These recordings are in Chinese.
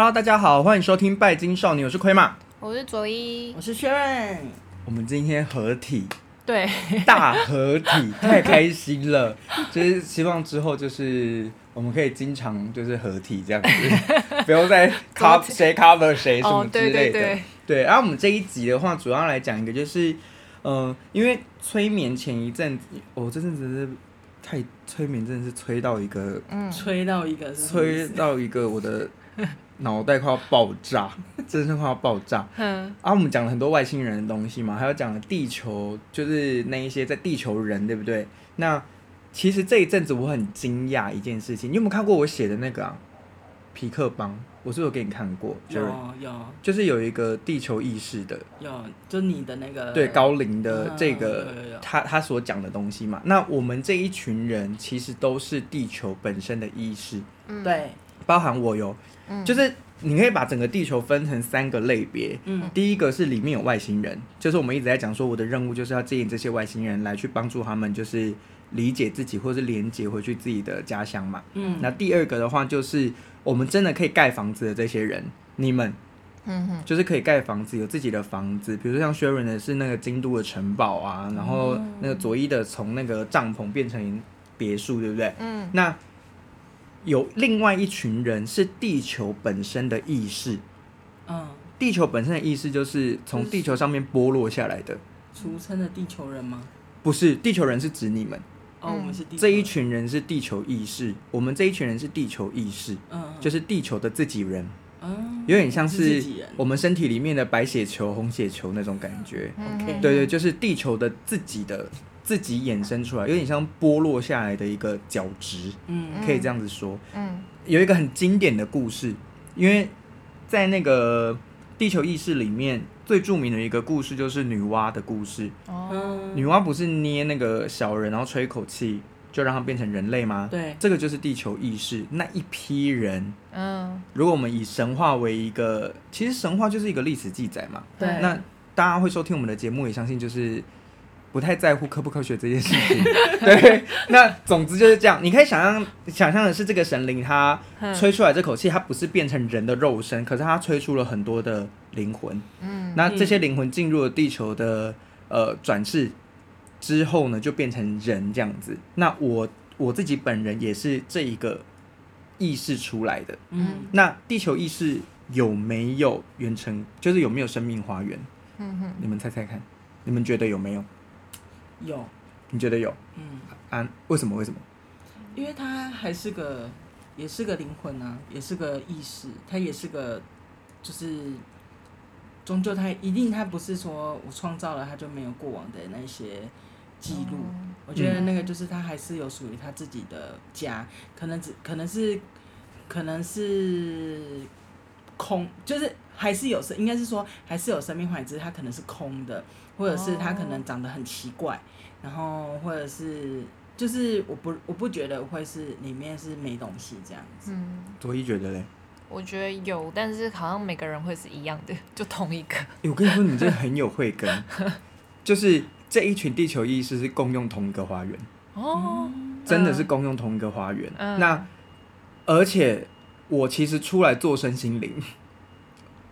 Hello，大家好，欢迎收听拜金少女，我是亏马，我是佐伊，我是薛润。我们今天合体，对，大合体，太开心了。就是希望之后就是我们可以经常就是合体这样子，不用再 cover 谁 cover 谁什么之类的。哦、对对对。对，然后我们这一集的话，主要来讲一个就是，嗯、呃，因为催眠前一阵子，我、哦、这阵子是太催眠，真的是催到一个，嗯，催到一个，催到一个我的。脑袋快要爆炸，真是快要爆炸。嗯，啊，我们讲了很多外星人的东西嘛，还有讲了地球，就是那一些在地球人，对不对？那其实这一阵子我很惊讶一件事情，你有没有看过我写的那个啊？皮克邦，我是不是有给你看过？有有，就是有一个地球意识的，有，就你的那个对高龄的这个，他他所讲的东西嘛。那我们这一群人其实都是地球本身的意识，嗯，对，包含我哟。就是你可以把整个地球分成三个类别，嗯，第一个是里面有外星人，就是我们一直在讲说我的任务就是要接引这些外星人来去帮助他们，就是理解自己或是连接回去自己的家乡嘛，嗯，那第二个的话就是我们真的可以盖房子的这些人，你们，嗯哼，就是可以盖房子有自己的房子，比如说像 Sharon 的是那个京都的城堡啊，然后那个佐伊的从那个帐篷变成别墅，对不对？嗯，那。有另外一群人是地球本身的意识，嗯，地球本身的意识就是从地球上面剥落下来的，俗称的地球人吗？不是，地球人是指你们，哦，我们是地球，这一群人是地球意识，我们这一群人是地球意识，嗯，就是地球的自己人，嗯，有点像是我们身体里面的白血球、红血球那种感觉，OK，对对，就是地球的自己的。自己衍生出来，有点像剥落下来的一个角质，嗯，可以这样子说，嗯，有一个很经典的故事，因为在那个地球意识里面最著名的一个故事就是女娲的故事，哦，女娲不是捏那个小人，然后吹一口气就让它变成人类吗？对，这个就是地球意识那一批人，嗯，如果我们以神话为一个，其实神话就是一个历史记载嘛，对，那大家会收听我们的节目，也相信就是。不太在乎科不科学这件事情，对，那总之就是这样。你可以想象，想象的是这个神灵，他吹出来这口气，它不是变成人的肉身，可是它吹出了很多的灵魂。嗯，那这些灵魂进入了地球的呃转世之后呢，就变成人这样子。那我我自己本人也是这一个意识出来的。嗯，那地球意识有没有原成？就是有没有生命花园？嗯哼，你们猜猜看，你们觉得有没有？有，你觉得有？嗯，啊，为什么？为什么？因为他还是个，也是个灵魂啊，也是个意识，他也是个，就是，终究他一定他不是说我创造了他就没有过往的那些记录。嗯，我觉得那个就是他还是有属于他自己的家，可能只可能是，可能是空，就是还是有生，应该是说还是有生命环，只是他可能是空的。或者是他可能长得很奇怪，然后或者是就是我不我不觉得会是里面是没东西这样子。嗯，佐伊觉得嘞？我觉得有，但是好像每个人会是一样的，就同一个。欸，我跟你说，你这很有慧根，就是这一群地球意识是共用同一个花园哦，真的是共用同一个花园。嗯，那而且我其实出来做身心灵，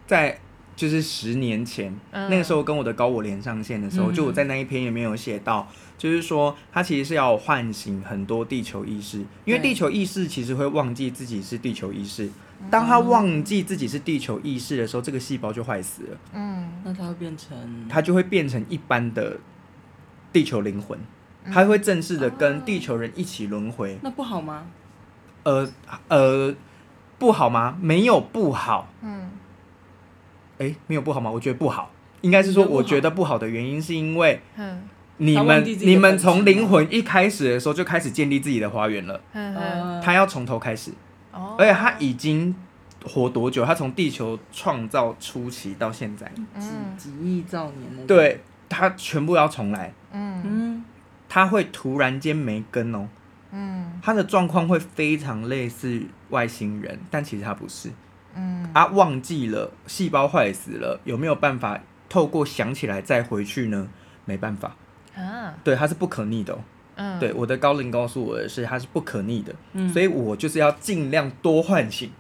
在。就是十年前，嗯、那个时候跟我的高我连上线的时候，嗯、就我在那一篇也没有写到，就是说他其实是要唤醒很多地球意识，因为地球意识其实会忘记自己是地球意识，当他忘记自己是地球意识的时候，这个细胞就坏死了。嗯，那它会变成，它就会变成一般的地球灵魂，它会正式的跟地球人一起轮回。那不好吗？呃呃，不好吗？没有不好。嗯。哎、欸，没有不好吗？我觉得不好，应该是说，我觉得不好。的原因是因为，你们你们从灵魂一开始的时候就开始建立自己的花园了，嗯、他要从头开始，哦、而且他已经活多久？他从地球创造初期到现在，几几亿兆年了，对，他全部要重来，嗯，他会突然间没根哦，嗯，他的状况会非常类似外星人，但其实他不是。嗯啊，忘记了，细胞坏死了，有没有办法透过想起来再回去呢？没办法啊，对，它是不可逆的喔。嗯，对，我的高龄告诉我的是，它是不可逆的。嗯，所以我就是要尽量多唤醒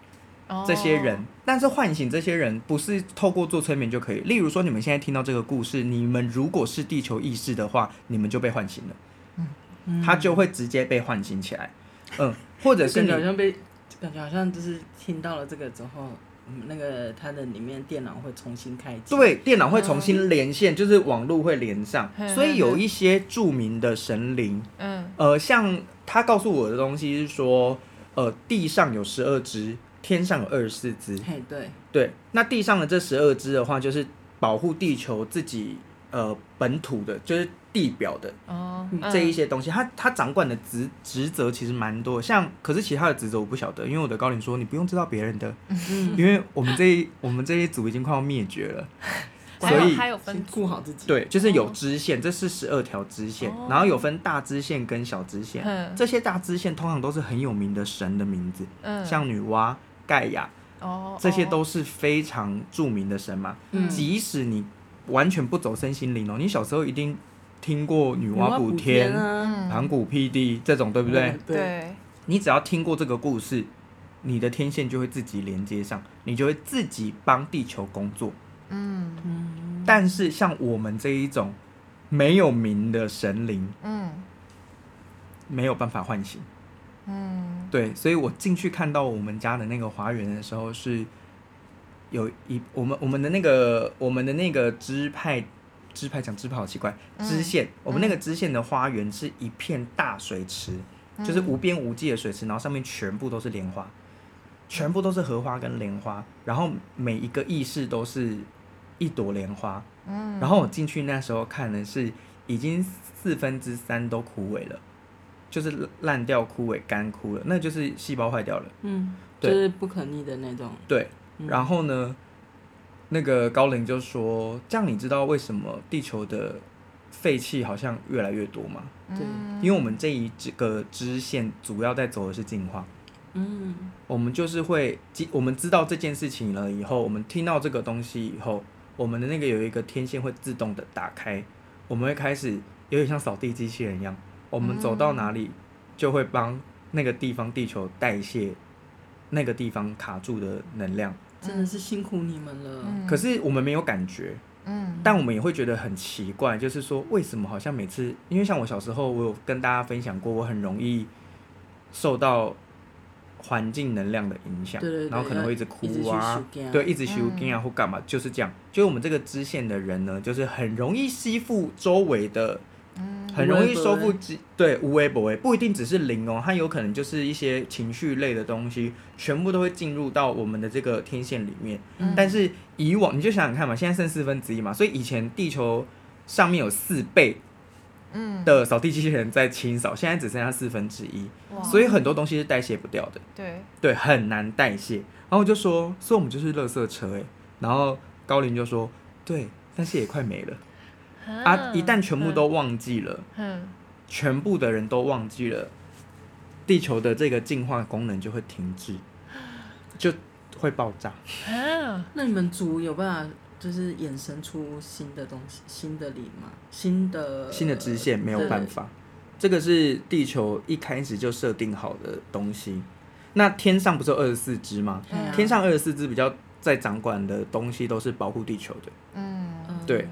这些人，哦、但是唤醒这些人不是透过做催眠就可以。例如说，你们现在听到这个故事，你们如果是地球意识的话，你们就被唤醒了，嗯，他就会直接被唤醒起来，嗯，或者是你好像被感觉好像就是听到了这个之后，那个它的里面电脑会重新开机，对，电脑会重新连线，嗯、就是网络会连上，嗯、所以有一些著名的神灵，嗯，呃，像他告诉我的东西是说，呃，地上有十二只。天上有二十四只，嘿，对。对，那地上的这十二只的话，就是保护地球自己呃本土的，就是地表的哦这一些东西，他他掌管的职职责其实蛮多，像可是其他的职责我不晓得，因为我的高龄说你不用知道别人的，因为我们这一我们这一组已经快要灭绝了，所以还有分顾好自己，对，就是有支线，这是十二条支线，然后有分大支线跟小支线，这些大支线通常都是很有名的神的名字，像女娲。盖亚，哦，这些都是非常著名的神嘛。嗯，即使你完全不走身心灵哦，你小时候一定听过女娲补天、盘古辟地这种，对不对？对。你只要听过这个故事，你的天线就会自己连接上，你就会自己帮地球工作。嗯嗯。但是像我们这一种没有名的神灵，嗯，没有办法唤醒。嗯，对，所以我进去看到我们家的那个花园的时候，是有一我们我们的那个我们的那个支派支派讲支派好奇怪，支线，嗯、我们那个支线的花园是一片大水池，嗯、就是无边无际的水池，然后上面全部都是莲花，全部都是荷花跟莲花，然后每一个意识都是一朵莲花，嗯，然后我进去那时候看的是已经四分之三都枯萎了。就是烂掉、枯萎、干枯了，那就是细胞坏掉了。嗯，对就是不可逆的那种。对，嗯、然后呢，那个高灵就说：“这样你知道为什么地球的废气好像越来越多吗？”对，因为我们这一这个支线主要在走的是进化。嗯，我们就是会，我们知道这件事情了以后，我们听到这个东西以后，我们的那个有一个天线会自动的打开，我们会开始有点像扫地机器人一样。我们走到哪里，就会帮那个地方地球代谢那个地方卡住的能量。真的是辛苦你们了。可是我们没有感觉，嗯，但我们也会觉得很奇怪，就是说为什么好像每次，因为像我小时候，我有跟大家分享过，我很容易受到环境能量的影响，然后可能会一直哭啊，对，一直修根啊或干嘛，就是这样。就我们这个支线的人呢，就是很容易吸附周围的。很容易收复，对，无微不微，不一定只是零哦，它有可能就是一些情绪类的东西，全部都会进入到我们的这个天线里面。嗯、但是以往你就想想看嘛，现在剩四分之一嘛，所以以前地球上面有四倍，的扫地机器人在清扫，现在只剩下四分之一，所以很多东西是代谢不掉的。对，对，很难代谢。然后我就说，所以我们就是垃圾车哎。然后高林就说，对，但是也快没了。啊！一旦全部都忘记了，嗯，全部的人都忘记了，地球的这个进化功能就会停滞，就会爆炸。啊！那你们组有办法就是衍生出新的东西、新的灵吗？新的新的支线没有办法，这个是地球一开始就设定好的东西。那天上不是有二十四只吗？嗯、天上二十四只比较在掌管的东西都是保护地球的。嗯，对。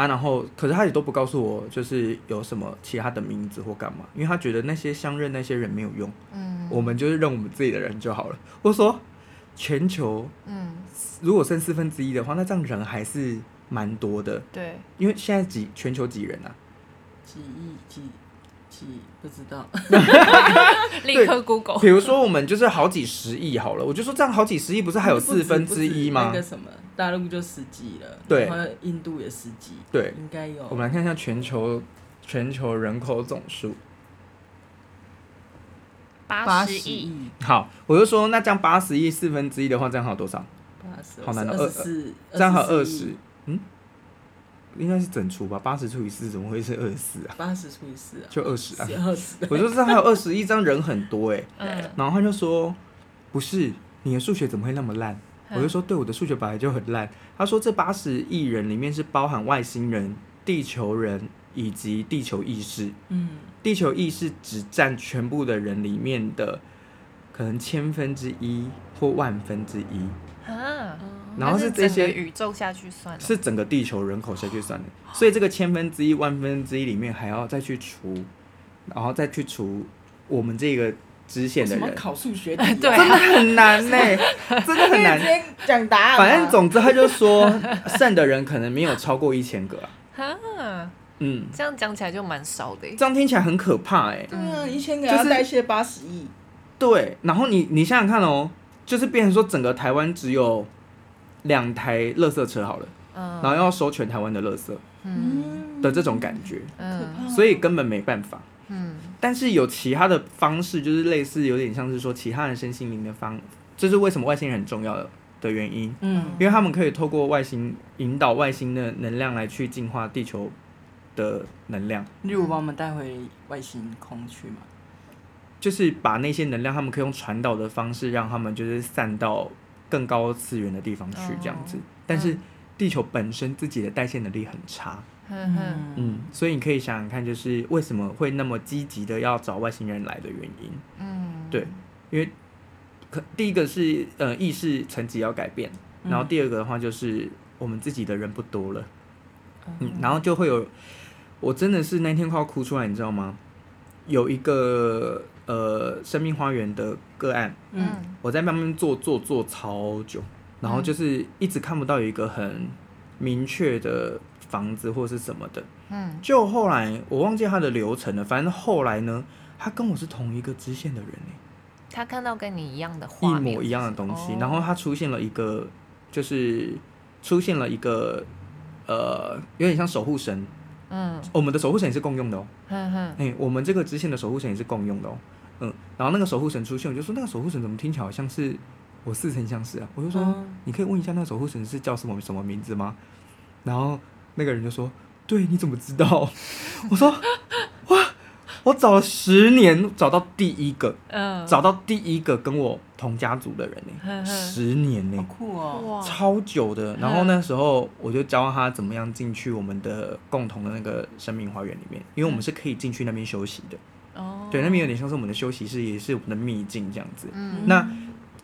啊，然后可是他也都不告诉我，就是有什么其他的名字或干嘛，因为他觉得那些相认那些人没有用，嗯，我们就是认我们自己的人就好了。我说全球，嗯，如果剩四分之一的话，那这样人还是蛮多的，对，因为现在几全球几人啊？几亿几几不知道，立刻 Google。比如说我们就是好几十亿好了，我就说这样好几十亿不是还有四分之一吗？那个什么？大陆就十几了，对，然后印度也十几，对，应该有。我们来看一下全球全球人口总数，八十亿。好，我就说那这样八十亿四分之一的话，这样还有多少？八十，好难的，二四，这样还有二十，嗯，应该是整除吧？八十除以四怎么会是二十四啊？八十除以四啊，就二十啊，二十。我就知道还有二十一张人很多哎，嗯，然后他就说，不是，你的数学怎么会那么烂？我就说，对，我的数学本来就很烂。他说，这八十亿人里面是包含外星人、地球人以及地球意识。嗯，地球意识只占全部的人里面的可能千分之一或万分之一。啊，然后是这些宇宙下去算，是整个地球人口下去算的，所以这个千分之一、万分之一里面还要再去除，然后再去除我们这个支线的人。考数学？对、啊，真的很难呢、欸，真的很难。直接讲答案。反正总之他就说，剩的人可能没有超过一千个啊。哈，嗯，这样讲起来就蛮少的。这样听起来很可怕哎、欸。对啊，一千个要代谢八十亿。对，然后你你想想看哦。就是变成说，整个台湾只有两台垃圾车好了，嗯，然后要收全台湾的垃圾，嗯。的这种感觉，嗯，所以根本没办法，嗯，但是有其他的方式，就是类似有点像是说其他人身心灵的方，这、就是为什么外星人很重要的的原因，嗯，因为他们可以透过外星引导外星的能量来去净化地球的能量，例如把我们带回外星空去嘛。就是把那些能量，他们可以用传导的方式，让他们就是散到更高次元的地方去，这样子。Oh, 但是地球本身自己的代谢能力很差，嗯嗯，所以你可以想想看，就是为什么会那么积极的要找外星人来的原因。嗯，对，因为可第一个是呃意识层级要改变，然后第二个的话就是我们自己的人不多了，嗯，然后就会有，我真的是那天快要哭出来，你知道吗？有一个。呃，生命花园的个案，嗯，我在慢慢做做做超久，然后就是一直看不到有一个很明确的房子或是什么的，嗯，就后来我忘记他的流程了，反正后来呢，他跟我是同一个支线的人呢，他看到跟你一样的画面，一模一样的东西，然后他出现了一个，就是出现了一个，呃，有点像守护神，嗯，我们的守护神也是共用的哦，嗯哼，哎，我们这个支线的守护神也是共用的哦。嗯，然后那个守护神出现，我就说那个守护神怎么听起来好像是我似曾相识啊？我就说，嗯、你可以问一下那个守护神是叫什么什么名字吗？然后那个人就说，对，你怎么知道？我说，哇，我找了十年找到第一个，嗯，找到第一个跟我同家族的人呢，嗯、十年呢，好酷哦，超久的。然后那时候我就教他怎么样进去我们的共同的那个生命花园里面，因为我们是可以进去那边休息的。Oh. 对，那边有点像是我们的休息室，也是我们的秘境这样子。嗯，那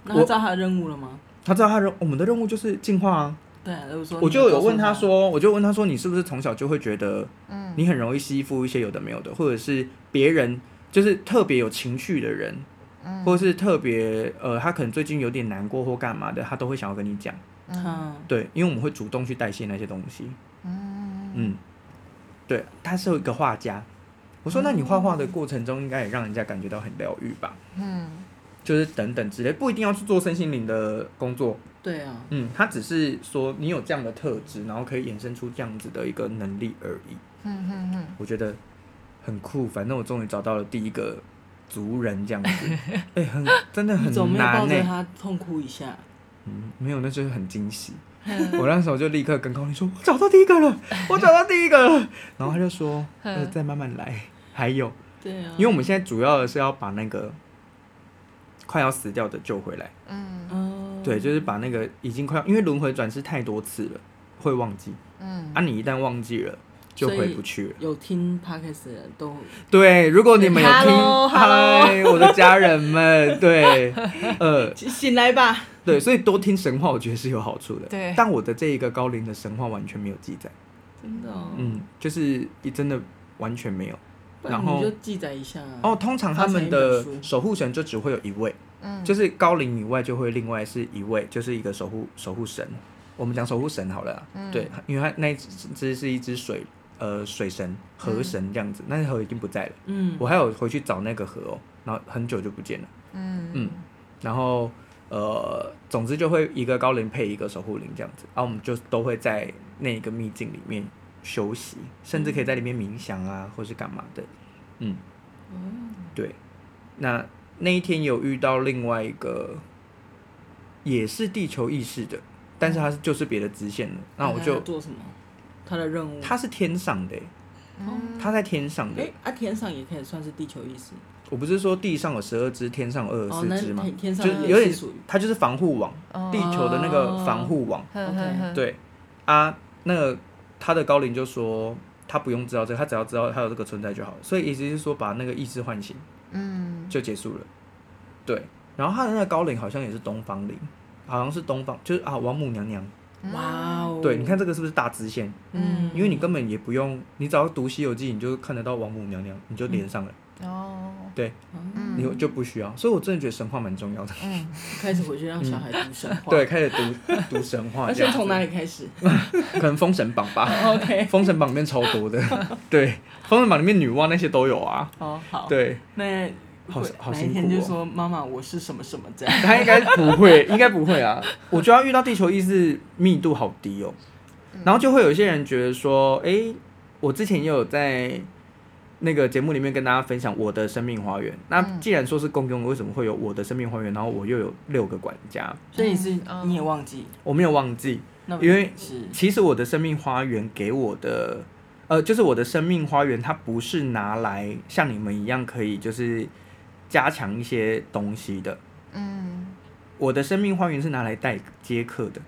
那他知道他的任务了吗？他知道他任我们的任务就是进化啊。对啊，我就有问他说，我就问他说，你是不是从小就会觉得，嗯你很容易吸附一些有的没有的，或者是别人就是特别有情绪的人，嗯，或者是特别呃，他可能最近有点难过或干嘛的，他都会想要跟你讲。嗯，对，因为我们会主动去代谢那些东西。嗯嗯，对，他是一个画家。我说：“那你画画的过程中，应该也让人家感觉到很疗愈吧？嗯，就是等等之类，不一定要去做身心灵的工作。对啊，嗯，他只是说你有这样的特质，然后可以衍生出这样子的一个能力而已。嗯嗯嗯，我觉得很酷。反正我终于找到了第一个族人，这样子，哎、欸，很真的很难呢。总没有抱他痛哭一下？嗯，没有，那就是很惊喜。我那时候就立刻跟高林说：我找到第一个了，我找到第一个了。然后他就说：呃，再慢慢来。”还有，对啊，因为我们现在主要的是要把那个快要死掉的救回来。嗯，对，就是把那个已经快要，因为轮回转世太多次了，会忘记。嗯，啊，你一旦忘记了，就回不去了。有听 Podcast 的人都对，如果你们有听，嗨，我的家人们，对，呃，醒来吧。对，所以多听神话，我觉得是有好处的。对，但我的这一个高龄的神话完全没有记载。真的哦？嗯，就是你真的完全没有。然后就记载一下哦。通常他们的守护神就只会有一位，嗯，就是高龄以外就会另外是一位，就是一个守护守护神。我们讲守护神好了，嗯，对，因为他那只是一只水呃水神河神这样子，那河已经不在了，嗯，我还有回去找那个河哦，然后很久就不见了，嗯。嗯，然后呃，总之就会一个高龄配一个守护灵这样子，然后我们就都会在那一个秘境里面。休息，甚至可以在里面冥想啊，或是干嘛的，嗯，对。那那一天有遇到另外一个，也是地球意识的，但是他是就是别的支线的。那我就做什么？他的任务？他是天上的，他在天上的。啊，天上也可以算是地球意识。我不是说地上有十二只，天上有二十四只吗？天上就有点，他就是防护网，地球的那个防护网。对啊，那个。他的高龄就说，他不用知道这个，他只要知道他有这个存在就好了。所以意思是说，把那个意识唤醒，嗯，就结束了。对，然后他的那个高龄好像也是东方灵，好像是东方，就是啊王母娘娘。哇哦！对，你看这个是不是大支线？嗯，因为你根本也不用，你只要读《西游记》，你就看得到王母娘娘，你就连上了。哦，对，嗯你就不需要。所以我真的觉得神话蛮重要的。嗯，开始回去让小孩读神话。对，开始读读神话。那先从哪里开始？可能《封神榜》吧。OK，《封神榜》里面超多的。对，《封神榜》里面女娲那些都有啊。哦，好。对。那好好哪一天就说妈妈，我是什么什么这样？他应该不会，应该不会啊。我觉得遇到地球意识密度好低哦，然后就会有一些人觉得说，哎，我之前也有在那个节目里面跟大家分享我的生命花园。那既然说是共用，为什么会有我的生命花园？然后我又有六个管家，所以你是你也忘记？我没有忘记，因为其实我的生命花园给我的，呃，就是我的生命花园，它不是拿来像你们一样可以就是。加强一些东西的，嗯，我的生命花园是拿来带接客的，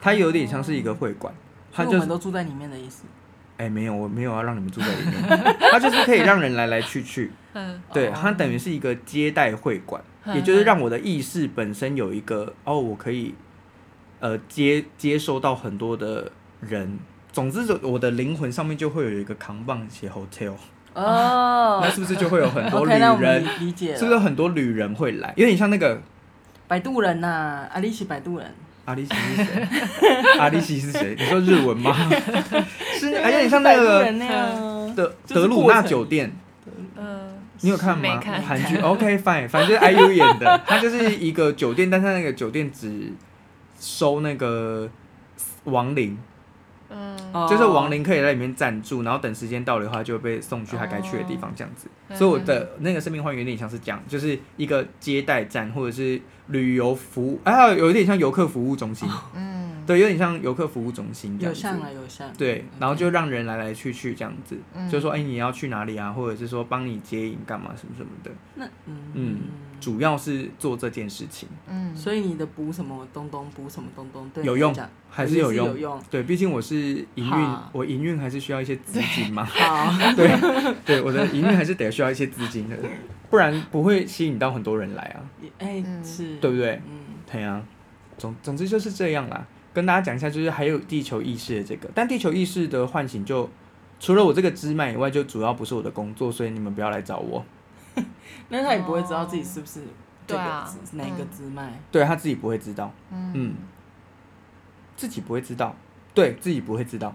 它有点像是一个会馆，它就是都住在里面的意思。哎，没有，我没有要让你们住在里面，它就是可以让人来来去去，嗯，对，它等于是一个接待会馆，也就是让我的意识本身有一个哦，我可以呃接接收到很多的人，总之就我的灵魂上面就会有一个扛棒写 hotel。哦，那是不是就会有很多 旅人？理解，是不是有很多旅人会来？有点像那个摆渡人呐，阿丽西摆渡人。阿里西是谁？阿里西是谁？你说日文吗？是，有点像那个德德鲁纳酒店。嗯，你有看吗？韩剧 OK fine，反正就是 IU 演的，他就是一个酒店，但是那个酒店只收那个亡灵。嗯，就是亡灵可以在里面暂住，然后等时间到了的话，就会被送去他该去的地方，这样子。哦、所以我的那个生命花园有点像是这样，就是一个接待站或者是旅游服务，还有有一点像游客服务中心。嗯。对，有点像游客服务中心这样子，有像啊，有像。对，然后就让人来来去去这样子，就说哎，你要去哪里啊？或者是说帮你接引干嘛什么什么的。那嗯，主要是做这件事情。嗯，所以你的补什么东东，补什么东东，对，有用，还是有用。有用对，毕竟我是营运，我营运还是需要一些资金嘛。好。对对，我的营运还是得需要一些资金的，不然不会吸引到很多人来啊。哎，是，对不对？嗯，对啊。总总之就是这样啦。跟大家讲一下，就是还有地球意识的这个，但地球意识的唤醒就除了我这个支脉以外，就主要不是我的工作，所以你们不要来找我。那他也不会知道自己是不是对啊，哪个支脉？对，他自己不会知道，嗯，自己不会知道，对自己不会知道，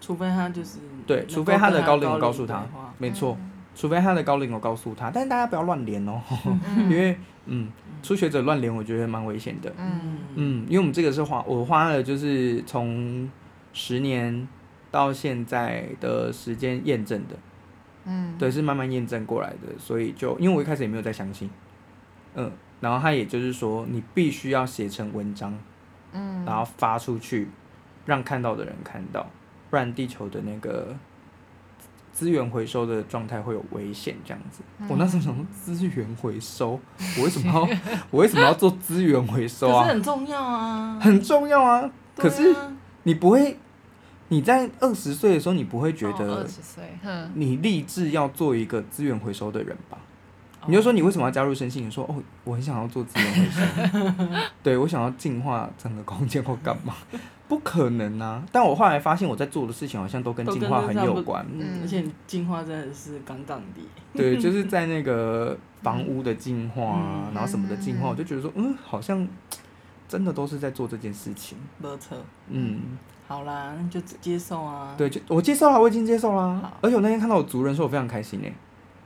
除非他就是对，除非他的高灵告诉他，没错，除非他的高龄我告诉他，但是大家不要乱连哦，因为嗯。初学者乱连，我觉得蛮危险的。嗯嗯，因为我们这个是花，我花了就是从十年到现在的时间验证的。嗯，对，是慢慢验证过来的，所以就因为我一开始也没有再相信。嗯，然后他也就是说，你必须要写成文章，嗯，然后发出去，让看到的人看到，不然地球的那个。资源回收的状态会有危险，这样子。嗯、我那时候想说资源回收，我为什么要我为什么要做资源回收啊？可是很重要啊，很重要啊。啊可是你不会，你在二十岁的时候，你不会觉得二十岁，你立志要做一个资源回收的人吧？哦、你就说你为什么要加入生信？你说哦，我很想要做资源回收，对，我想要净化整个空间或干嘛？不可能啊！但我后来发现，我在做的事情好像都跟净化很有关。嗯，而且净化真的是杠杠的。对，就是在那个房屋的净化啊，嗯、然后什么的净化，我就觉得说，嗯，好像真的都是在做这件事情。没错。嗯，好啦，那就接受啊。对，就我接受了，我已经接受了。而且我那天看到我族人说，我非常开心诶。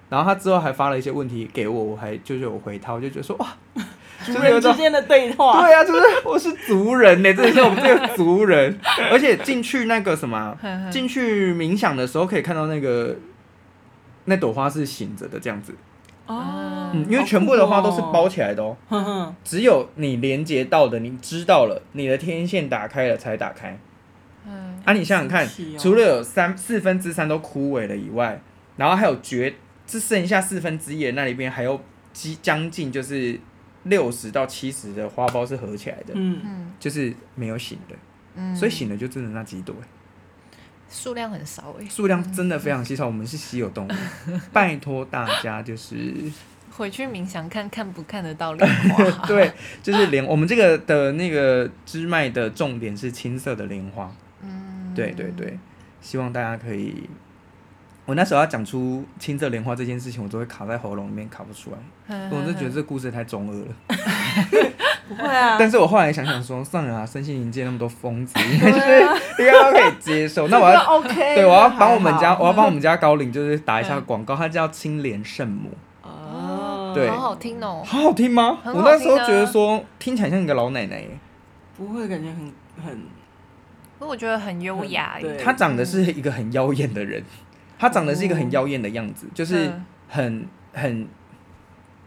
然后他之后还发了一些问题给我，我还就是有回他，我就觉得说哇。族人之间的对话，对啊，就是我是族人呢，这是我们这个族人，而且进去那个什么，进去冥想的时候可以看到那个那朵花是醒着的这样子哦，嗯，因为全部的花都是包起来的哦，哦 只有你连接到的，你知道了，你的天线打开了才打开，嗯，啊，你想想看，哦、除了有三四分之三都枯萎了以外，然后还有绝只剩下四分之一的那里边还有几将近就是。六十到七十的花苞是合起来的，嗯。嗯，就是没有醒的，嗯，所以醒了就真的那几朵，数量很少诶，数量真的非常稀少，我们是稀有动物，拜托大家就是 回去冥想看看不看得到莲花。对，就是莲，我们这个的那个支脉的重点是青色的莲花。嗯，对对对，希望大家可以。我那时候要讲出青色莲花这件事情，我都会卡在喉咙里面，卡不出来。我就觉得这故事太中二了。不会啊。但是我后来想想说，算了啊，身心灵界那么多疯子，应该就是应该都可以接受。那我要 OK，对，我要帮我们家，我要帮我们家高灵，就是打一下广告，它叫青莲圣母。哦，对，好好听哦。好好听吗？我那时候觉得说听起来像一个老奶奶耶。不会，感觉很很，我觉得很优雅。他长得是一个很妖艳的人。他长得是一个很妖艳的样子，就是很很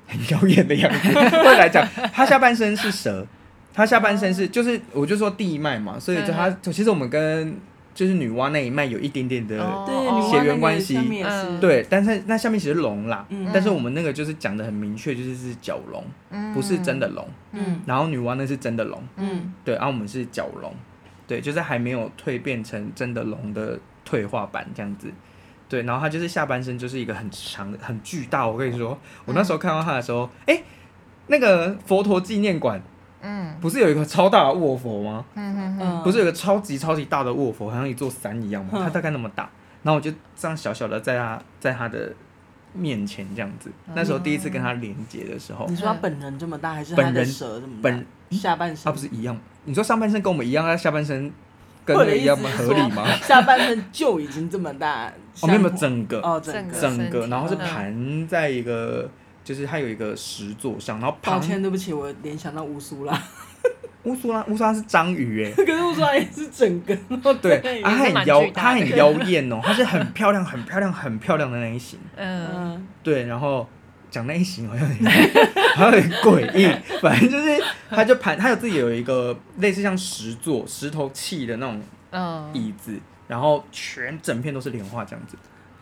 很妖艳的样子。对来讲，他下半身是蛇，他下半身是就是我就说地脉嘛，所以就他其实我们跟就是女娲那一脉有一点点的血缘关系，对，但是那下面其实龙啦，但是我们那个就是讲的很明确，就是是角龙，不是真的龙，嗯，然后女娲那是真的龙，嗯，对，然后我们是角龙，对，就是还没有蜕变成真的龙的退化版这样子。对，然后它就是下半身就是一个很长的、很巨大。我跟你说，我那时候看到它的时候，哎、嗯，那个佛陀纪念馆，嗯，不是有一个超大的卧佛吗？嗯嗯，不是有个超级超级大的卧佛，好像一座山一样吗？它大概那么大。然后我就这样小小的在它在它的面前这样子。那时候第一次跟它连接的时候，你说它本人这么大，还是他的蛇这么大？本下半身它不是一样？你说上半身跟我们一样，他下半身。跟那一样吗？合理吗？下半身就已经这么大，哦，没有没有，整个哦，整个整个，然后是盘在一个，就是它有一个石座上，然后抱歉，对不起，我联想到乌苏拉，乌苏拉，乌苏拉是章鱼哎，可是乌苏拉也是整个，对，它很妖，它很妖艳哦，它是很漂亮、很漂亮、很漂亮的那一型，嗯，对，然后。讲那一型好像有点，好像有点诡异。反正就是，他就盘，他有自己有一个类似像石座、石头砌的那种椅子，嗯、然后全整片都是莲花这样子，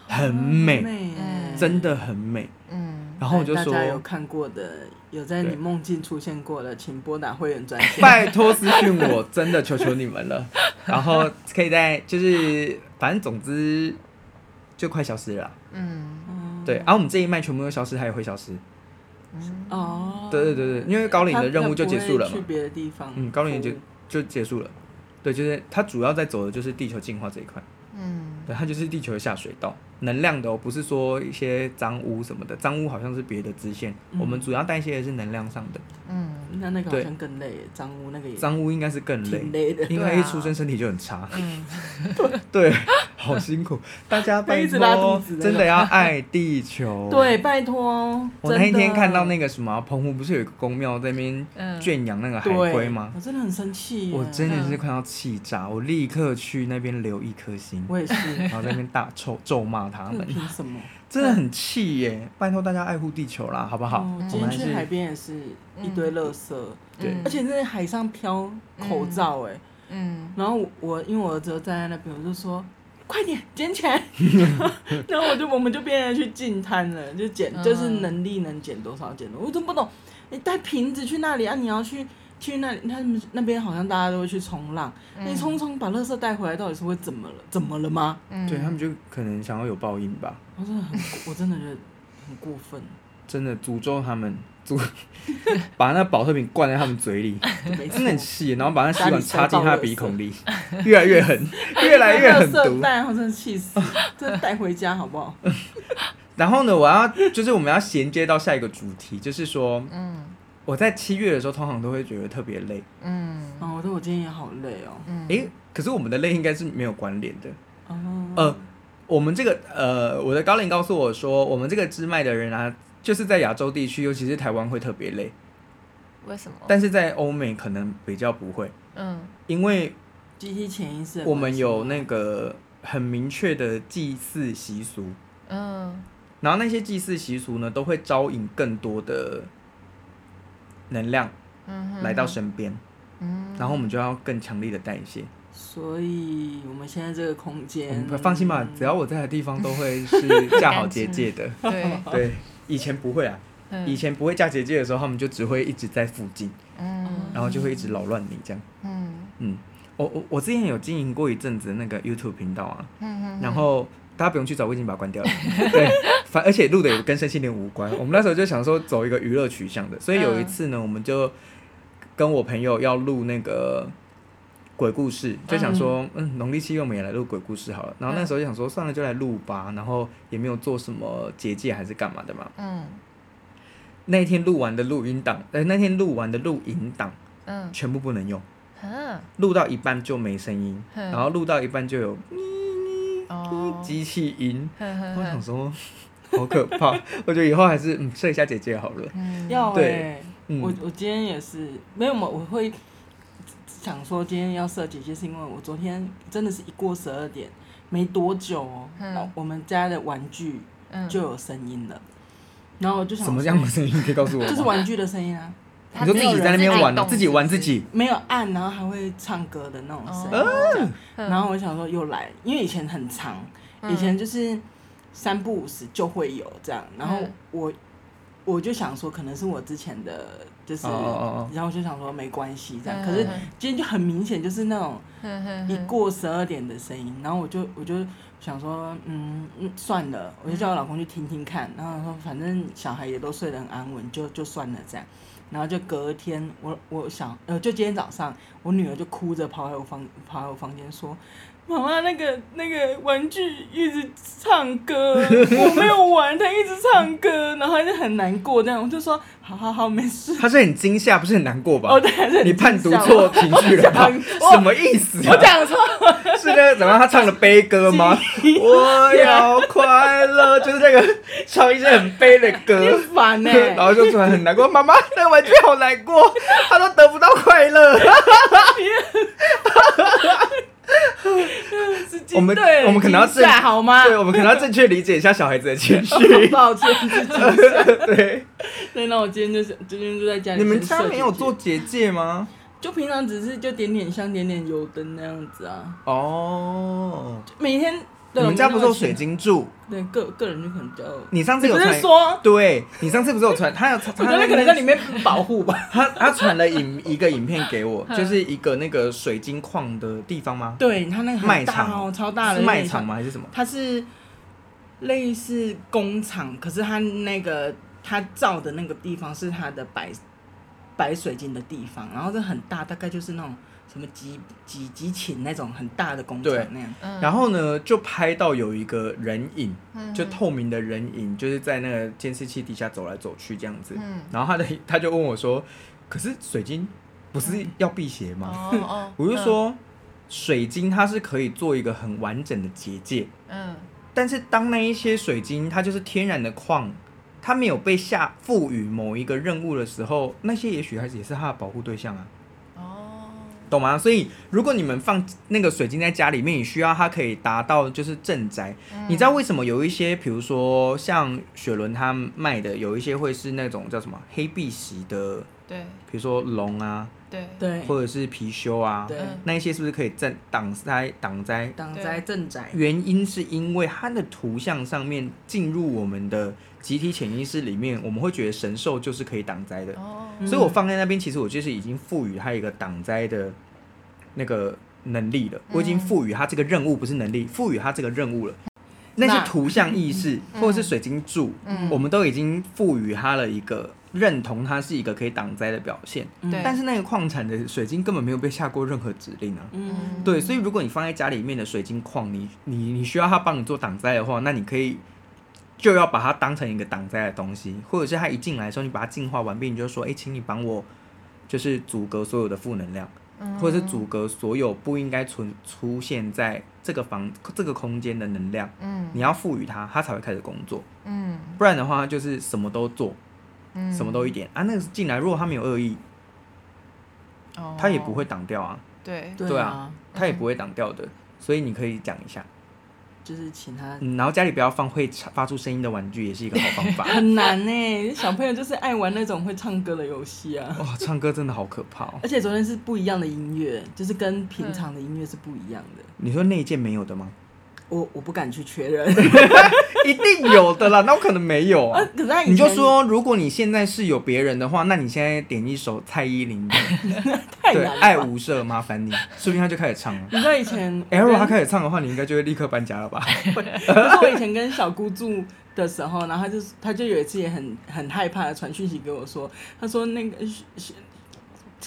很美，美真的很美。嗯，然后我就说，大家有看过的，有在你梦境出现过的，请拨打会员专线，拜托私讯我，真的求求你们了。然后可以在，就是反正总之就快消失了。嗯。对，然后我们这一脉全部都消失，它也会消失。哦，对对对对，因为高龄的任务就结束了嘛。去别的地方。嗯，高龄就就结束了。对，就是它主要在走的就是地球进化这一块。嗯，对，它就是地球的下水道，能量的哦，不是说一些脏污什么的，脏污好像是别的支线，我们主要代谢的是能量上的。嗯，那那个好像更累，脏污那个也。脏污应该是更累，因为一出生身体就很差。嗯，对，好辛苦，大家拜托，真的要爱地球。对，拜托。我那天看到那个什么澎湖，不是有一个公庙在那边圈养那个海龟吗？我真的很生气，我真的是快要气炸，我立刻去那边留一颗心。我也是，然后在那边大臭咒骂他们，凭什么？真的很气耶！拜托大家爱护地球啦，好不好？今天去海边也是一堆垃圾，对，而且在海上飘口罩，哎，嗯，然后我因为我儿子站在那边，我就说快点捡起来，然后我就我们就变成去进滩了，就捡，就是能力能捡多少捡多少，我都不懂，你带瓶子去那里啊？你要去。去那里，他们那边好像大家都会去冲浪。你匆匆把垃圾带回来，到底是会怎么了？怎么了吗？对他们就可能想要有报应吧。我真的很，我真的觉得很过分。真的诅咒他们，诅 把那保特瓶灌在他们嘴里，真的很气。然后把那吸管插进他的鼻孔里，越来越狠，越来越狠毒。带，我真的气死，真的带回家好不好？然后呢，我要就是我们要衔接到下一个主题，就是说，嗯。我在七月的时候，通常都会觉得特别累。嗯，哦，我说我今天也好累哦。嗯，诶，可是我们的累应该是没有关联的。哦。呃，我们这个呃，我的高灵告诉我说，我们这个支脉的人啊，就是在亚洲地区，尤其是台湾会特别累。为什么？但是在欧美可能比较不会。嗯。因为集体潜意识，我们有那个很明确的祭祀习俗。嗯。然后那些祭祀习俗呢，都会招引更多的。能量，来到身边，嗯，然后我们就要更强力的代谢。所以，我们现在这个空间，放心吧，只要我在的地方都会是 架好结界的。对。对，以前不会啊，以前不会架结界的时候，他们就只会一直在附近，嗯，然后就会一直扰乱你这样，嗯。嗯。我我我之前有经营过一阵子那个 YouTube 频道啊，嗯嗯。然后大家不用去找，我已经把它关掉了。对，反而且录的也跟身心灵无关。我们那时候就想说走一个娱乐取向的，所以有一次呢，我们就跟我朋友要录那个鬼故事，就想说，嗯，农历七月我们也来录鬼故事好了。然后那时候就想说，算了，就来录吧。然后也没有做什么结界还是干嘛的嘛。嗯那一天录完的录音档，呃，那天录完的录音档，嗯全部不能用。嗯，录到一半就没声音，然后录到一半就有哦，机器音。我想哼说，好可怕！我觉得以后还是嗯设一下姐姐好了。嗯。要哎、对嗯。我我今天也是没有我我会想说今天要设姐姐，是因为我昨天真的是一过十二点没多久哦、嗯。然后我们家的玩具嗯。就有声音了，然后我就想什么样的声音？可以告诉我就是？玩具的声音啊，你说自己在那边玩它自己玩自己，没有按，然后还会唱歌的那种声音哦。嗯。然后我想说又来，因为以前很长，以前就是三不五时就会有这样，然后嗯。我我就想说可能是我之前的就是哦哦哦，然后我就想说没关系这样，嗯可是今天就很明显就是那种一过十二点的声音，然后我就我就想说嗯嗯算了，我就叫我老公去听听看，然后说反正小孩也都睡得很安稳，就就算了这样。然后就隔天，我我想，呃，就今天早上，我女儿就哭着跑来我房跑来我房间说：“妈妈，那个那个玩具一直唱歌，我没有玩，它一直唱歌，然后她就很难过。”这样我就说：“好好好，没事。他是很惊吓，不是很难过吧？哦，对，是你判读错情绪了吧？什么意思啊？我讲错，是那个怎么样？他唱的悲歌吗？我要快乐，就是那个唱一些很悲的歌。你烦呢、然后就突然很难过，妈妈，那个玩具好难过，他都得不到快乐。我们我们可能要正好吗？对，我们可能要正确理解一下小孩子的情绪。抱歉，对，对，那我今天就是今天就在家里。你们家没有做，结界吗？就平常只是就点点香、点点油灯那样子啊。哦，每天你们家不是有水？晶柱？对，个个人就可能比较。你上次有传，说？对你上次不是有传？他有，我觉得可能在里面保护吧。他他传了影一个影片给我 就是一个那个水晶矿的地方吗？对，他那个卖场哦，超大的卖场？吗？还是什么？它是类似工厂，可是他那个他造的那个地方是他的白白水晶的地方，然后这很大，大概就是那种什么几几几顷那种很大的工厂那样。嗯然后呢，就拍到有一个人影，嗯就透明的人影，就是在那个监视器底下走来走去这样子。嗯然后他的他就问我说：“可是水晶不是要辟邪吗？” 我就说，水晶它是可以做一个很完整的结界，嗯但是当那一些水晶它就是天然的矿，它没有被下赋予某一个任务的时候，那些也许还是也是它的保护对象啊。哦，懂吗？所以如果你们放那个水晶在家里面，你需要它可以达到就是镇宅。嗯你知道为什么有一些，比如说像雪伦他卖的，有一些会是那种叫什么黑碧玺的，对比如说龙啊，对对或者是貔貅啊，那一些是不是可以镇挡灾挡灾？挡灾镇宅。原因是因为它的图像上面进入我们的集体潜意识里面，我们会觉得神兽就是可以挡灾的。哦，嗯所以我放在那边，其实我就是已经赋予它一个挡灾的那个能力了。我已经赋予它这个任务，不是能力，赋予它这个任务了。那些图像意识嗯或者是水晶柱，嗯我们都已经赋予它了一个认同，它是一个可以挡灾的表现。对。但是那个矿产的水晶根本没有被下过任何指令啊。嗯，对，所以如果你放在家里面的水晶矿，你你你需要它帮你做挡灾的话，那你可以就要把它当成一个挡灾的东西，或者是它一进来的时候，你把它净化完毕，你就说，哎、请你帮我就是阻隔所有的负能量，嗯。或者是阻隔所有不应该存出现在这个房这个空间的能量，嗯。你要赋予它，它才会开始工作，嗯。不然的话它就是什么都做，嗯什么都一点啊，那个进来如果他没有恶意，哦他也不会挡掉啊，对对对啊他，也不会挡掉的，所以你可以讲一下。就是请他。嗯，然后家里不要放会发出声音的玩具，也是一个好方法。很难呢，小朋友就是爱玩那种会唱歌的游戏啊。哇、唱歌真的好可怕哦！而且昨天是不一样的音乐，就是跟平常的音乐是不一样的。你说那一件没有的吗？我我不敢去确认，一定有的啦，那我可能没有啊。可是你就说，如果你现在是有别人的话，那你现在点一首蔡依林的 对《爱无赦》，麻烦你，说不定他就开始唱了。你知道以前哎，如果他开始唱的话，你应该就会立刻搬家了吧？可是我以前跟小姑住的时候，然后他就他就有一次也很很害怕的传讯息给我说，他说那个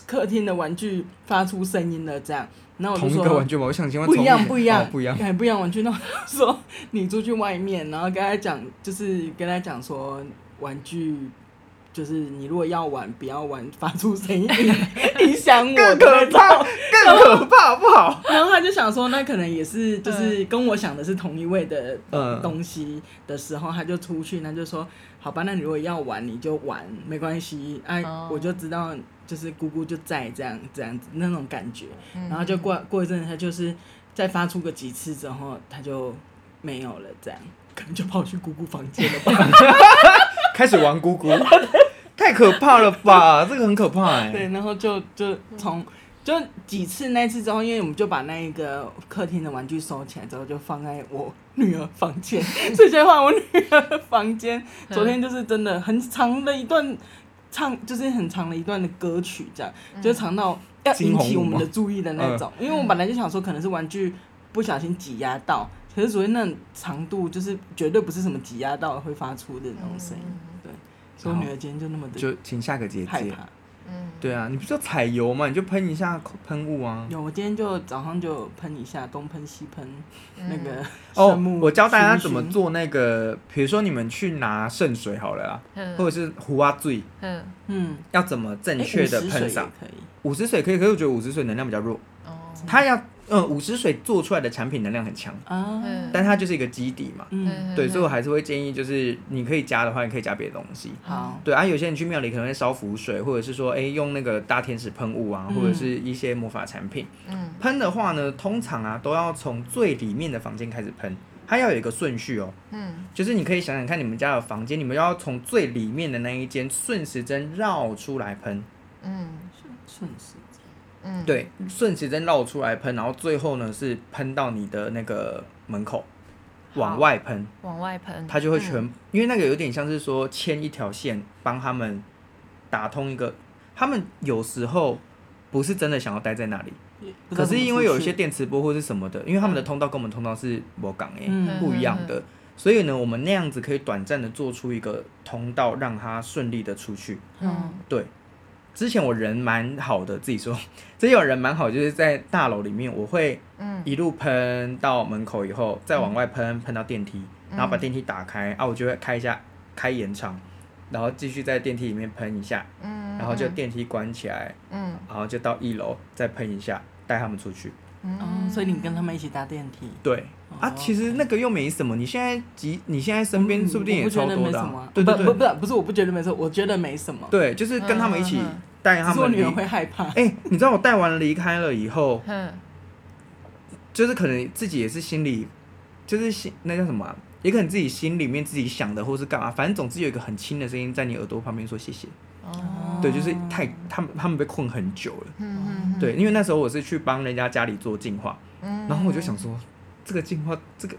客厅的玩具发出声音了，这样。然后我就说同一个玩具吗？我想请问不一样，不一样，哦、不一样，还 不一样玩具。那我说你出去外面，然后跟他讲，就是跟他讲说玩具，就是你如果要玩，不要玩发出声音影响我，更可怕，更可 怕，不好。然后他就想说，那可能也是就是跟我想的是同一位的东西的时候，他就出去，他就说好吧，那你如果要玩，你就玩，没关系。哎，我就知道。就是姑姑就在这样这样子那种感觉，然后就过过一阵子，他就是再发出个几次之后，他就没有了，这样可能就跑去姑姑房间了吧 开始玩姑姑，太可怕了吧？这个很可怕哎。对，然后就就从就几次那次之后，因为我们就把那一个客厅的玩具收起来之后，就放在我女儿房间，所以现在换我女儿房间。昨天就是真的很长的一段。唱就是很长的一段的歌曲，这样、嗯、就长到要引起我们的注意的那种。因为我本来就想说，可能是玩具不小心挤压到，可是昨天那长度就是绝对不是什么挤压到会发出的那种声音。对，所以我女儿今天就那么的就请下个姐姐。害怕。嗯，对啊，你不是要彩油嘛？你就喷一下喷雾啊。有，我今天就早上就喷一下，东喷西喷，那个哦，我教大家怎么做那个，比如说你们去拿圣水好了啦，嗯、或者是胡啊醉，嗯嗯，要怎么正确的喷上？可以，午时水可以，可是我觉得五十水能量比较弱，哦，它要。嗯，五十水做出来的产品能量很强，啊，但它就是一个基底嘛，嗯，对，所以我还是会建议，就是你可以加的话，你可以加别的东西，好，对啊，有些人去庙里可能会烧符水，或者是说，哎，用那个大天使喷雾啊，或者是一些魔法产品，嗯，喷的话呢，通常啊都要从最里面的房间开始喷，它要有一个顺序哦，嗯，就是你可以想想看，你们家的房间，你们要从最里面的那一间顺时针绕出来喷，嗯，顺顺时。嗯，对，顺时针绕出来喷，然后最后呢是喷到你的那个门口，往外喷，往外喷，它就会全，嗯、因为那个有点像是说牵一条线，帮他们打通一个，他们有时候不是真的想要待在那里，可是因为有一些电磁波或是什么的，因为他们的通道跟我们通道是不港哎，嗯、不一样的，所以呢，我们那样子可以短暂的做出一个通道，让它顺利的出去，嗯，对。之前我人蛮好的，自己说，之前我人蛮好，就是在大楼里面，我会一路喷到门口以后，再往外喷，喷到电梯，然后把电梯打开啊，我就会开一下开延长，然后继续在电梯里面喷一下，嗯然后就电梯关起来，嗯。然后就到一楼再喷一下，带他们出去。嗯，所以你跟他们一起搭电梯？对啊，其实那个又没什么。你现在急，你现在身边说不定也超多的。对对对，不不不，不是我不觉得没什么，我觉得没什么。对，就是跟他们一起带他们。我女儿会害怕。哎，你知道我带完离开了以后，就是可能自己也是心里，就是心那叫什么，也可能自己心里面自己想的，或是干嘛，反正总之有一个很轻的声音在你耳朵旁边说谢谢。哦。对，就是太他们他们被困很久了。嗯嗯。对，因为那时候我是去帮人家家里做净化，然后我就想说，这个净化，这个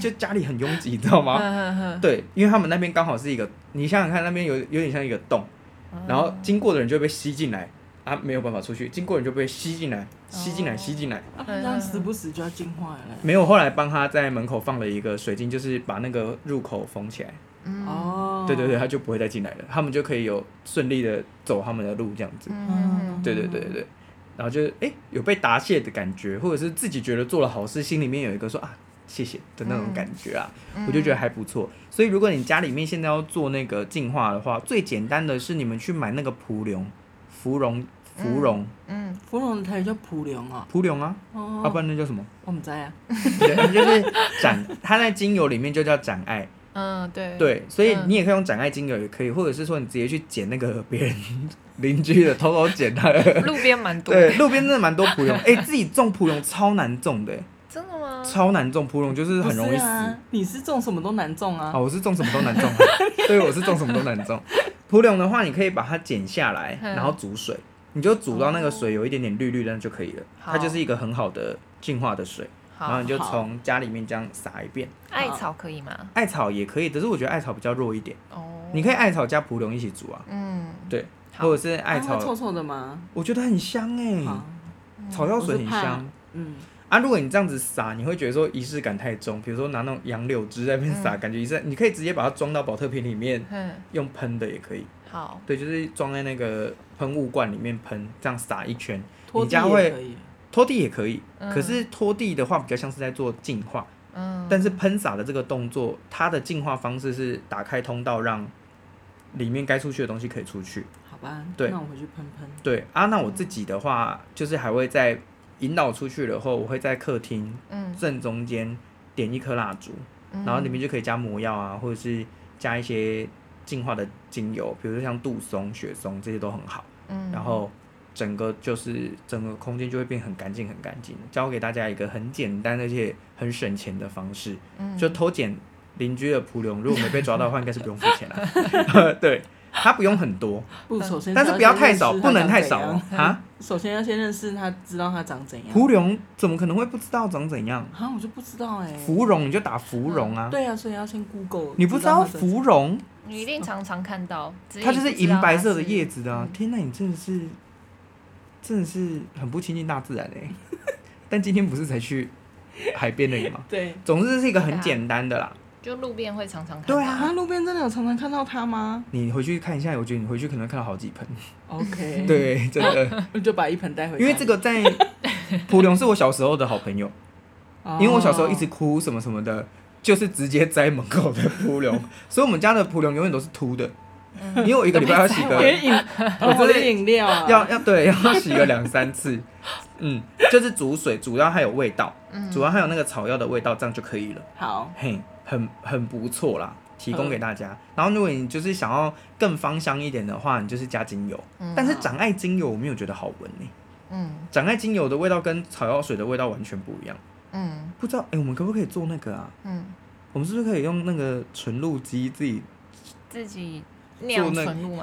就家里很拥挤，你知道吗？对，因为他们那边刚好是一个，你想想看，那边有有点像一个洞，然后经过的人就被吸进来，啊，没有办法出去，经过人就被吸进来，吸进来，吸进来，啊这样时不时就要净化了。没有，后来帮他在门口放了一个水晶，就是把那个入口封起来。哦，对对对，他就不会再进来了，他们就可以有顺利的走他们的路，这样子。嗯，对对对对对。然后就哎，有被答谢的感觉，或者是自己觉得做了好事，心里面有一个说啊谢谢的那种感觉啊，嗯、我就觉得还不错。所以如果你家里面现在要做那个净化的话，最简单的是你们去买那个蒲龙、芙蓉、芙蓉，嗯，芙蓉它也叫蒲龙啊，蒲龙啊，哦，要不然那叫什么？我们在啊，对，就是展，它在精油里面就叫展爱。嗯，对对，所以你也可以用展爱精油，也可以，或者是说你直接去捡那个别人邻居的，偷偷捡他的。路边蛮多。对，路边真的蛮多蒲龙，哎，自己种蒲龙超难种的。真的吗？超难种蒲龙，就是很容易死。你是种什么都难种啊？哦，我是种什么都难种。对，我是种什么都难种。蒲龙的话，你可以把它剪下来，然后煮水，你就煮到那个水有一点点绿绿的就可以了。它就是一个很好的净化的水。好然后你就从家里面这样撒一遍。艾草可以吗？艾草也可以，但是我觉得艾草比较弱一点。哦，你可以艾草加蒲龙一起煮啊。嗯，对，或者是艾草，它会臭臭的吗？我觉得很香哎、草药水很香。嗯，啊，如果你这样子撒，你会觉得说仪式感太重，比如说拿那种杨柳枝在那边撒，嗯感觉仪式，你可以直接把它装到保特瓶里面，嗯，用喷的也可以。好，对，就是装在那个喷雾罐里面喷，这样撒一圈。你家会也可以。拖地也可以，嗯。可是拖地的话比较像是在做净化，嗯，但是喷洒的这个动作，它的净化方式是打开通道，让里面该出去的东西可以出去。好吧，对。那我回去喷喷。对。啊，那我自己的话，就是还会在引导出去了后，我会在客厅嗯，正中间点一颗蜡烛，嗯。然后里面就可以加魔药啊，或者是加一些净化的精油，比如说像杜松、雪松这些都很好。嗯，然后整个就是整个空间就会变很干净、很干净。教给大家一个很简单而且很省钱的方式，嗯就偷捡邻居的蒲龙，如果没被抓到的话，应该是不用付钱了。对，它不用很多，不，首先但是不要太少，不能太少啊！首先要先认识它，知道它长怎样。蒲龙怎么可能会不知道长怎样？啊，我就不知道哎。芙蓉你就打芙蓉啊，对啊，所以要先 Google。你不知道芙蓉，你一定常常看到，它就是银白色的子。叶子的啊！嗯天哪，你真的是，真的是很不亲近大自然哎。但今天不是才去海边而已吗？对。总之是一个很简单的啦。就路边会常常看到。对啊啊，路边真的有常常看到它吗你回去看一下，我觉得你回去可能会看到好几盆。？OK。对，真的，就把一盆带回家。因为这个在蒲龙是我小时候的好朋友，哦，因为我小时候一直哭什么什么的，就是直接摘门口的蒲龙，所以我们家的蒲龙永远都是秃的。因为我一个礼拜要洗个，我我的真的饮料啊，要要对，要洗个两三次。嗯，就是煮水，主要还有味道，嗯主要还有那个草药的味道，这样就可以了。好，嘿，很很不错啦，提供给大家。嗯然后如果你就是想要更芳香一点的话，你就是加精油。嗯但是掌爱精油我没有觉得好闻呢、嗯掌爱精油的味道跟草药水的味道完全不一样。嗯不知道哎、我们可不可以做那个啊？嗯，我们是不是可以用那个纯露机自己？自己酿那纯露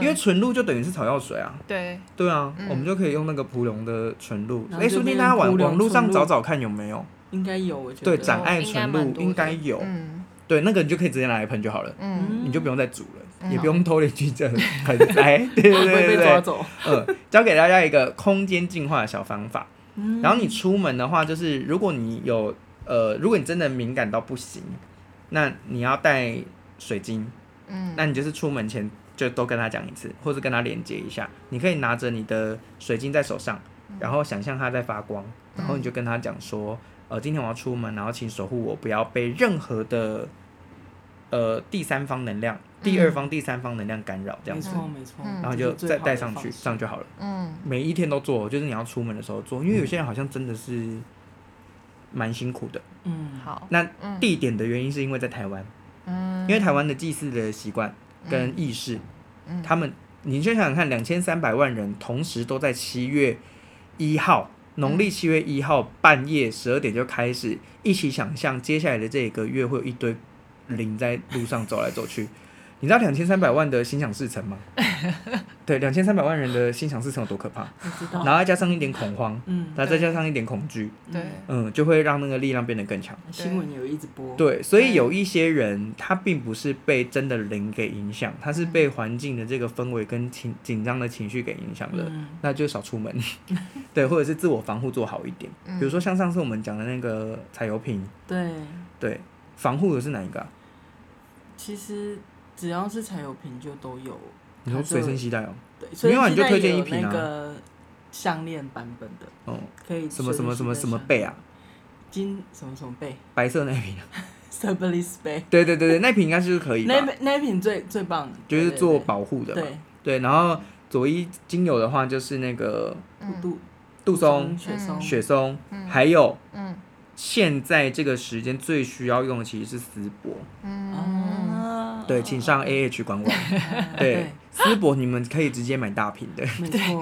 因为纯露就等于是草药水啊。对，对啊，嗯我们就可以用那个蒲龙的纯露。哎、然后就说不定变大家网蒲龙网络上纯露找找看有没有。应该有，我觉得。对掌爱纯露应该有嗯对，那个你就可以直接拿来喷就好了，嗯你就不用再煮了，嗯也不用偷邻居这盆栽。对对会对对对。被抓走。嗯，教给大家一个空间净化的小方法。嗯然后你出门的话，就是如果你有呃，如果你真的敏感到不行，那你要带水晶，嗯，那你就是出门前就都跟他讲一次，或者跟他连接一下。你可以拿着你的水晶在手上，然后想象它在发光，然后你就跟他讲说，呃，今天我要出门，然后请守护我，不要被任何的呃第三方能量、第二方、第三方能量干扰，这样子，没错没错，嗯。然后就再带上去，这样就好了。嗯。每一天都做，就是你要出门的时候做，因为有些人好像真的是蛮辛苦的。嗯，好，那嗯。地点的原因是因为在台湾，嗯，因为台湾的祭祀的习惯跟意识，嗯。他们你就想想看，两千三百万人同时都在七月一号，农历七月一号半夜十二点就开始一起想象接下来的这一个月会有一堆灵在路上走来走去。你知道两千三百万的心想事成吗？对，两千三百万人的心想事成有多可怕？我知道。然后再加上一点恐慌，嗯，然后再加上一点恐惧，对，嗯，就会让那个力量变得更强。新闻有一直播。对，所以有一些人他并不是被真的灵给影响，他是被环境的这个氛围跟情紧张的情绪给影响了，嗯那就少出门，对，或者是自我防护做好一点。嗯比如说像上次我们讲的那个彩油瓶，对，对，防护的是哪一个、啊？其实只要是柴油瓶就都有。你说随身携带哦，对，所以没有啊你就现在有推荐一瓶啊。那个项链版本的，哦，可以什么什么什么什么背贝啊，金什么什么贝白色那一瓶，s e b e l i s 贝，对对对对，那瓶应该就是可以吧？那，那一瓶最最棒的，就是做保护的嘛，对。对，然后左一精油的话就是那个嗯。杜杜杜松、雪松，雪松，嗯。还有。嗯。现在这个时间最需要用的其实是丝柏，嗯。啊，对，请上 AH 官网。对，丝博你们可以直接买大瓶的，没错，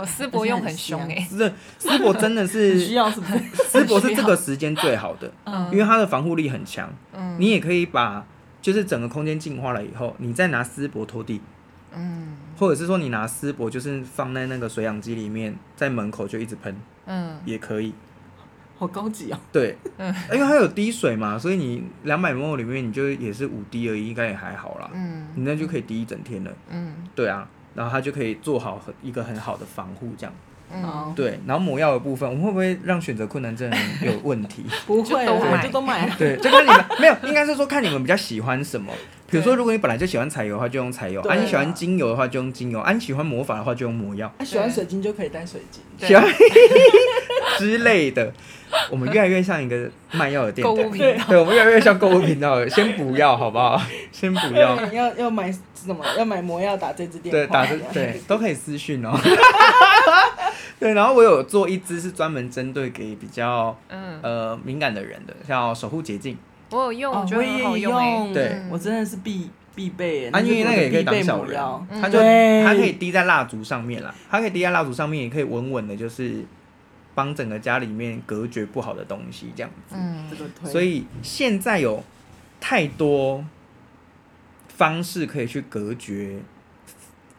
我丝柏用很凶哎，是丝博真的是 需要是不是？丝柏是这个时间最好的，嗯。因为它的防护力很强。嗯。你也可以把就是整个空间净化了以后，你再拿丝柏拖地，嗯。或者是说你拿丝柏就是放在那个水养机里面，在门口就一直喷嗯。也可以。好高级哦。对，嗯因为它有滴水嘛，所以你两百 ml 里面你就也是五滴而已，应该也还好啦。嗯，你那就可以滴一整天了。嗯，对啊，然后它就可以做好很一个很好的防护，这样。嗯，对，然后抹药的部分，我们会不会让选择困难症人有问题？不会就都买啦，就都买了。对，就看你们 没有，应该是说看你们比较喜欢什么。比如说，如果你本来就喜欢彩油的话，就用彩油；啊，你喜欢精油的话，就用精油；啊，你喜欢魔法的话，就用魔药。啊喜欢水晶就可以带水晶。喜欢 之类的。我们越来越像一个卖药的店购频道，对，我们越来越像购物频道了。先不要，好不好？先不要。对，要要买什么？要买魔药打这支电话。对，打这对都可以私讯哦。对，然后我有做一支是专门针对给比较嗯，呃敏感的人的，叫守护洁净。我有用，哦我觉得很好用对嗯我真的是必必备耶。啊，因为那个也可以当小人它就它可以滴在蜡烛上面啦，它可以滴在蜡烛上面，也可以稳稳的，就是帮整个家里面隔绝不好的东西这样子。所以现在有太多方式可以去隔绝，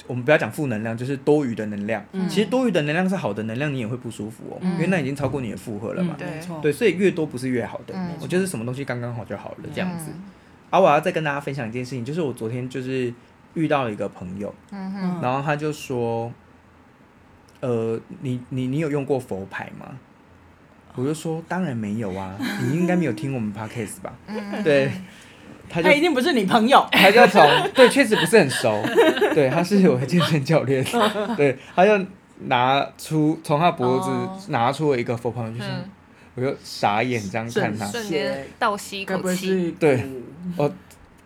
我们不要讲负能量，就是多余的能量。嗯其实多余的能量是好的能量，你也会不舒服哦、嗯因为那已经超过你的负荷了嘛。对没错。对，所以越多不是越好的。嗯我觉得什么东西刚刚好就好了，这样子。嗯而、我要再跟大家分享一件事情，就是我昨天就是遇到了一个朋友，嗯哼，嗯然后他就说，呃，你你你有用过佛牌吗？我就说当然没有啊，你应该没有听我们 podcast 吧？嗯对，他就他一定不是你朋友。他就从对，确实不是很熟，对，他是我的健身教练，对，他就拿出从他脖子哦拿出了一个佛牌，就是、嗯，我就傻眼这样看他，瞬间倒吸一口气，是对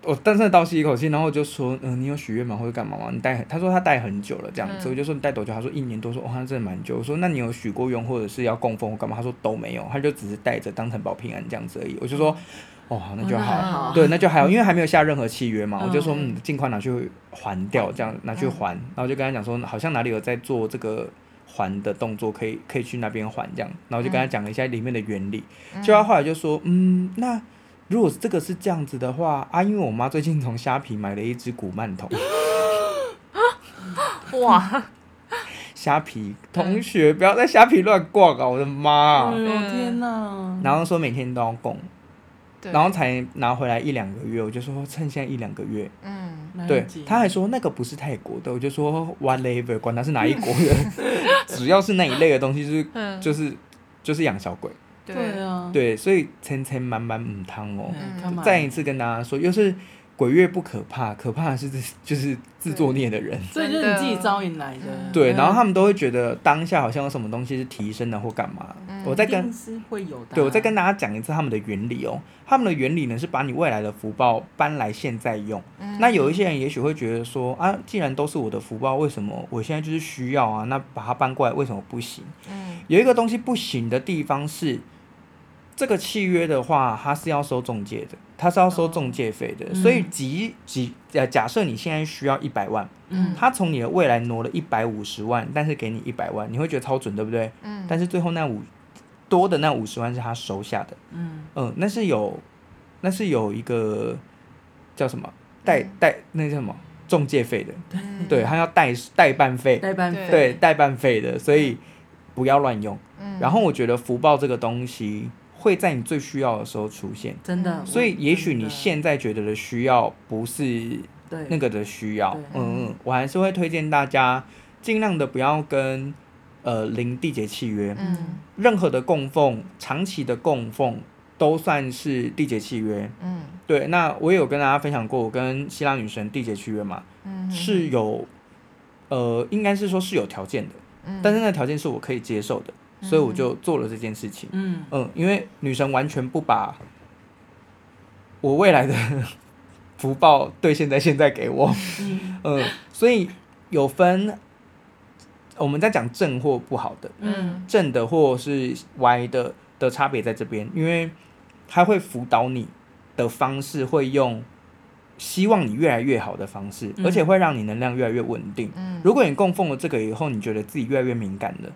我但是倒吸一口气，然后我就说，嗯、你有许愿吗？或者干嘛吗？你戴，他说他戴很久了，这样子，嗯我就说你戴多久？他说一年多，说哦，他真的蛮久。我说那你有许过愿，或者是要供奉或干嘛？他说都没有，他就只是戴着当成保平安这样子而已。我就说，哦，好，那就好，对，那就还好，因为还没有下任何契约嘛，嗯我就说嗯，尽快拿去还掉，这样拿去还，然后就跟他讲说，好像哪里有在做这个还的动作，可以可以去那边还这样，然后就跟他讲了一下里面的原理，就他后来就说，嗯，那。如果这个是这样子的话啊，因为我妈最近从虾皮买了一只古曼童，哇，虾皮同学不要在虾皮乱逛啊！我的妈。啊、哎呦天哪！然后说每天都要供，然后才拿回来一两个月，我就说趁现在一两个月，嗯，对他还说那个不是泰国的，我就说 whatever，管他是哪一国的，只要是那一类的东西，就是嗯。就是就是养小鬼，对对，啊，对，所以千千满满母汤哦。再一次跟大家说，又是鬼月不可怕，可怕的是就是自作孽的人。所以就是你自己招引来的。嗯对，然后他们们都会觉得当下好像有什么东西是提升的或干嘛。嗯我再跟是会有的啊。对我再跟大家讲一次他们的原理哦。他们的原理呢是把你未来的福报搬来现在用。嗯那有一些人也许会觉得说啊，既然都是我的福报，为什么我现在就是需要啊？那把它搬过来为什么不行？嗯有一个东西不行的地方是，这个契约的话，它是要收中介的，它是要收中介费的。嗯所以即即呃，假设你现在需要一百万，嗯。他从你的未来挪了一百五十万，但是给你一百万，你会觉得超准，对不对？嗯，但是最后那五多的那五十万是他收下的，嗯。嗯，那是有那是有一个叫什么代代那叫什么中介费的，嗯。对，他要代代办费，代办对费。对，代办费的，所以不要乱用。嗯。然后我觉得福报这个东西会在你最需要的时候出现，真的，嗯。所以也许你现在觉得的需要不是那个的需要，嗯嗯，我还是会推荐大家尽量的不要跟呃零缔结契约，嗯。任何的供奉，长期的供奉都算是缔结契约。嗯。对，那我也有跟大家分享过，我跟希腊女神缔结契约嘛，嗯。是有呃，应该是说是有条件的，嗯。但是那条件是我可以接受的，所以我就做了这件事情。嗯嗯，因为女神完全不把我未来的 福报兑现在现在给我，嗯嗯，所以有分我们在讲正或不好的，嗯正的或是歪的的差别在这边，因为它会辅导你的方式会用希望你越来越好的方式，嗯而且会让你能量越来越稳定。嗯如果你供奉了这个以后，你觉得自己越来越敏感了，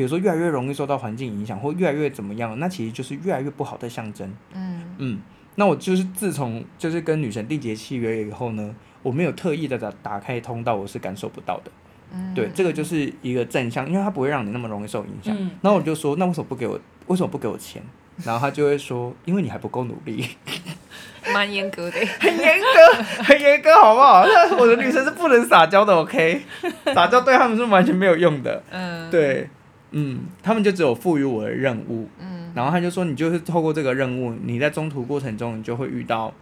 比如说越来越容易受到环境影响，或越来越怎么样，那其实就是越来越不好的象征。嗯嗯，那我就是自从就是跟女神缔结契约以后呢，我没有特意的打打开通道，我是感受不到的。嗯对，这个就是一个正向，因为它不会让你那么容易受影响。嗯然后我就说，那为什么不给我？为什么不给我钱？然后他就会说，因为你还不够努力。蛮严格的，很严格，很严格，好不好？那 我的女生是不能撒娇的，OK？撒娇对他们是完全没有用的。嗯，对，嗯，他们就只有赋予我的任务。嗯，然后他就说，你就是透过这个任务，你在中途过程中，你就会遇到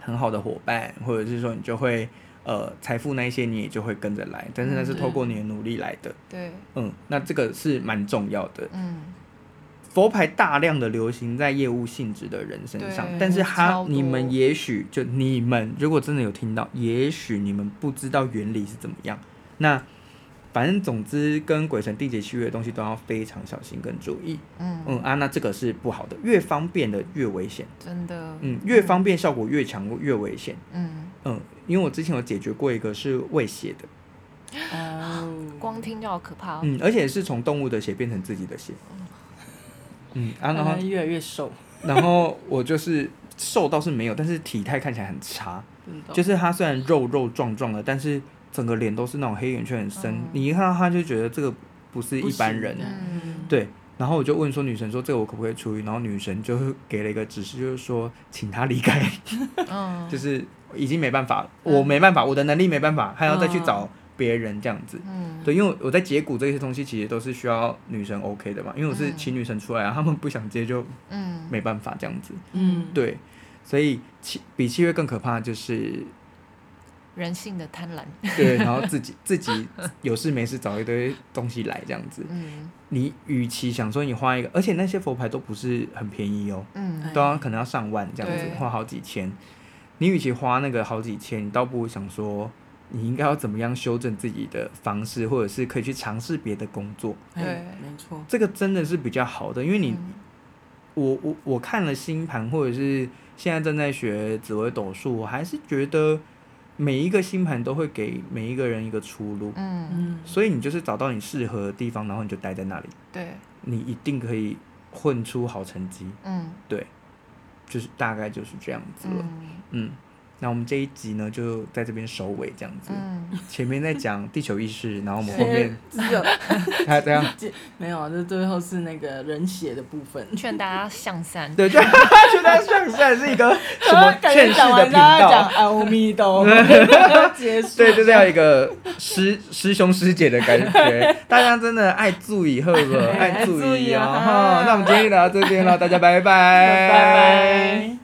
很好的伙伴，或者是说，你就会呃，财富那一些你也就会跟着来。但是那是透过你的努力来的。对，嗯，那这个是蛮重要的。嗯。佛牌大量的流行在业务性质的人身上，但是他你们也许就你们如果真的有听到，也许你们不知道原理是怎么样。那反正总之跟鬼神缔结契约的东西都要非常小心跟注意。嗯嗯啊，那这个是不好的，越方便的越危险。真的。嗯，越方便效果越强越危险。嗯嗯，因为我之前有解决过一个是喂血的，哦，光听就好可怕哦。嗯，而且是从动物的血变成自己的血。嗯，啊、然后越来越瘦，然后我就是瘦倒是没有，但是体态看起来很差。就是他虽然肉肉壮壮的，但是整个脸都是那种黑眼圈很深。嗯、你一看到他就觉得这个不是一般人。嗯、对，然后我就问说女神说这个我可不可以处理？然后女神就给了一个指示，就是说请他离开。嗯、就是已经没办法了，我没办法，我的能力没办法，还要再去找。别人这样子，嗯，对，因为我在解骨这些东西，其实都是需要女神 OK 的嘛，因为我是请女神出来啊，他们不想接就，嗯，没办法这样子，嗯，对，所以七比七月更可怕的就是人性的贪婪，对，然后自己 自己有事没事找一堆东西来这样子，嗯，你与其想说你花一个，而且那些佛牌都不是很便宜哦，嗯，都要可能要上万这样子，花好几千，你与其花那个好几千，你倒不如想说。你应该要怎么样修正自己的方式，或者是可以去尝试别的工作？对，没错，这个真的是比较好的，因为你，嗯、我我我看了星盘，或者是现在正在学紫微斗数，我还是觉得每一个星盘都会给每一个人一个出路。嗯嗯，所以你就是找到你适合的地方，然后你就待在那里。对，你一定可以混出好成绩。嗯，对，就是大概就是这样子了。嗯。嗯那我们这一集呢，就在这边收尾这样子。嗯。前面在讲地球意识，然后我们后面 只有 还这样。没有啊，这最后是那个人血的部分。劝大家向善。对，劝大家向善是一个什么劝世的频道？阿弥陀佛。结束。对，就是要一个师师兄师姐的感觉。大家真的爱注意，呵呵，爱注意哦。哈，那我们今天就聊到这边了，大家拜拜。拜拜。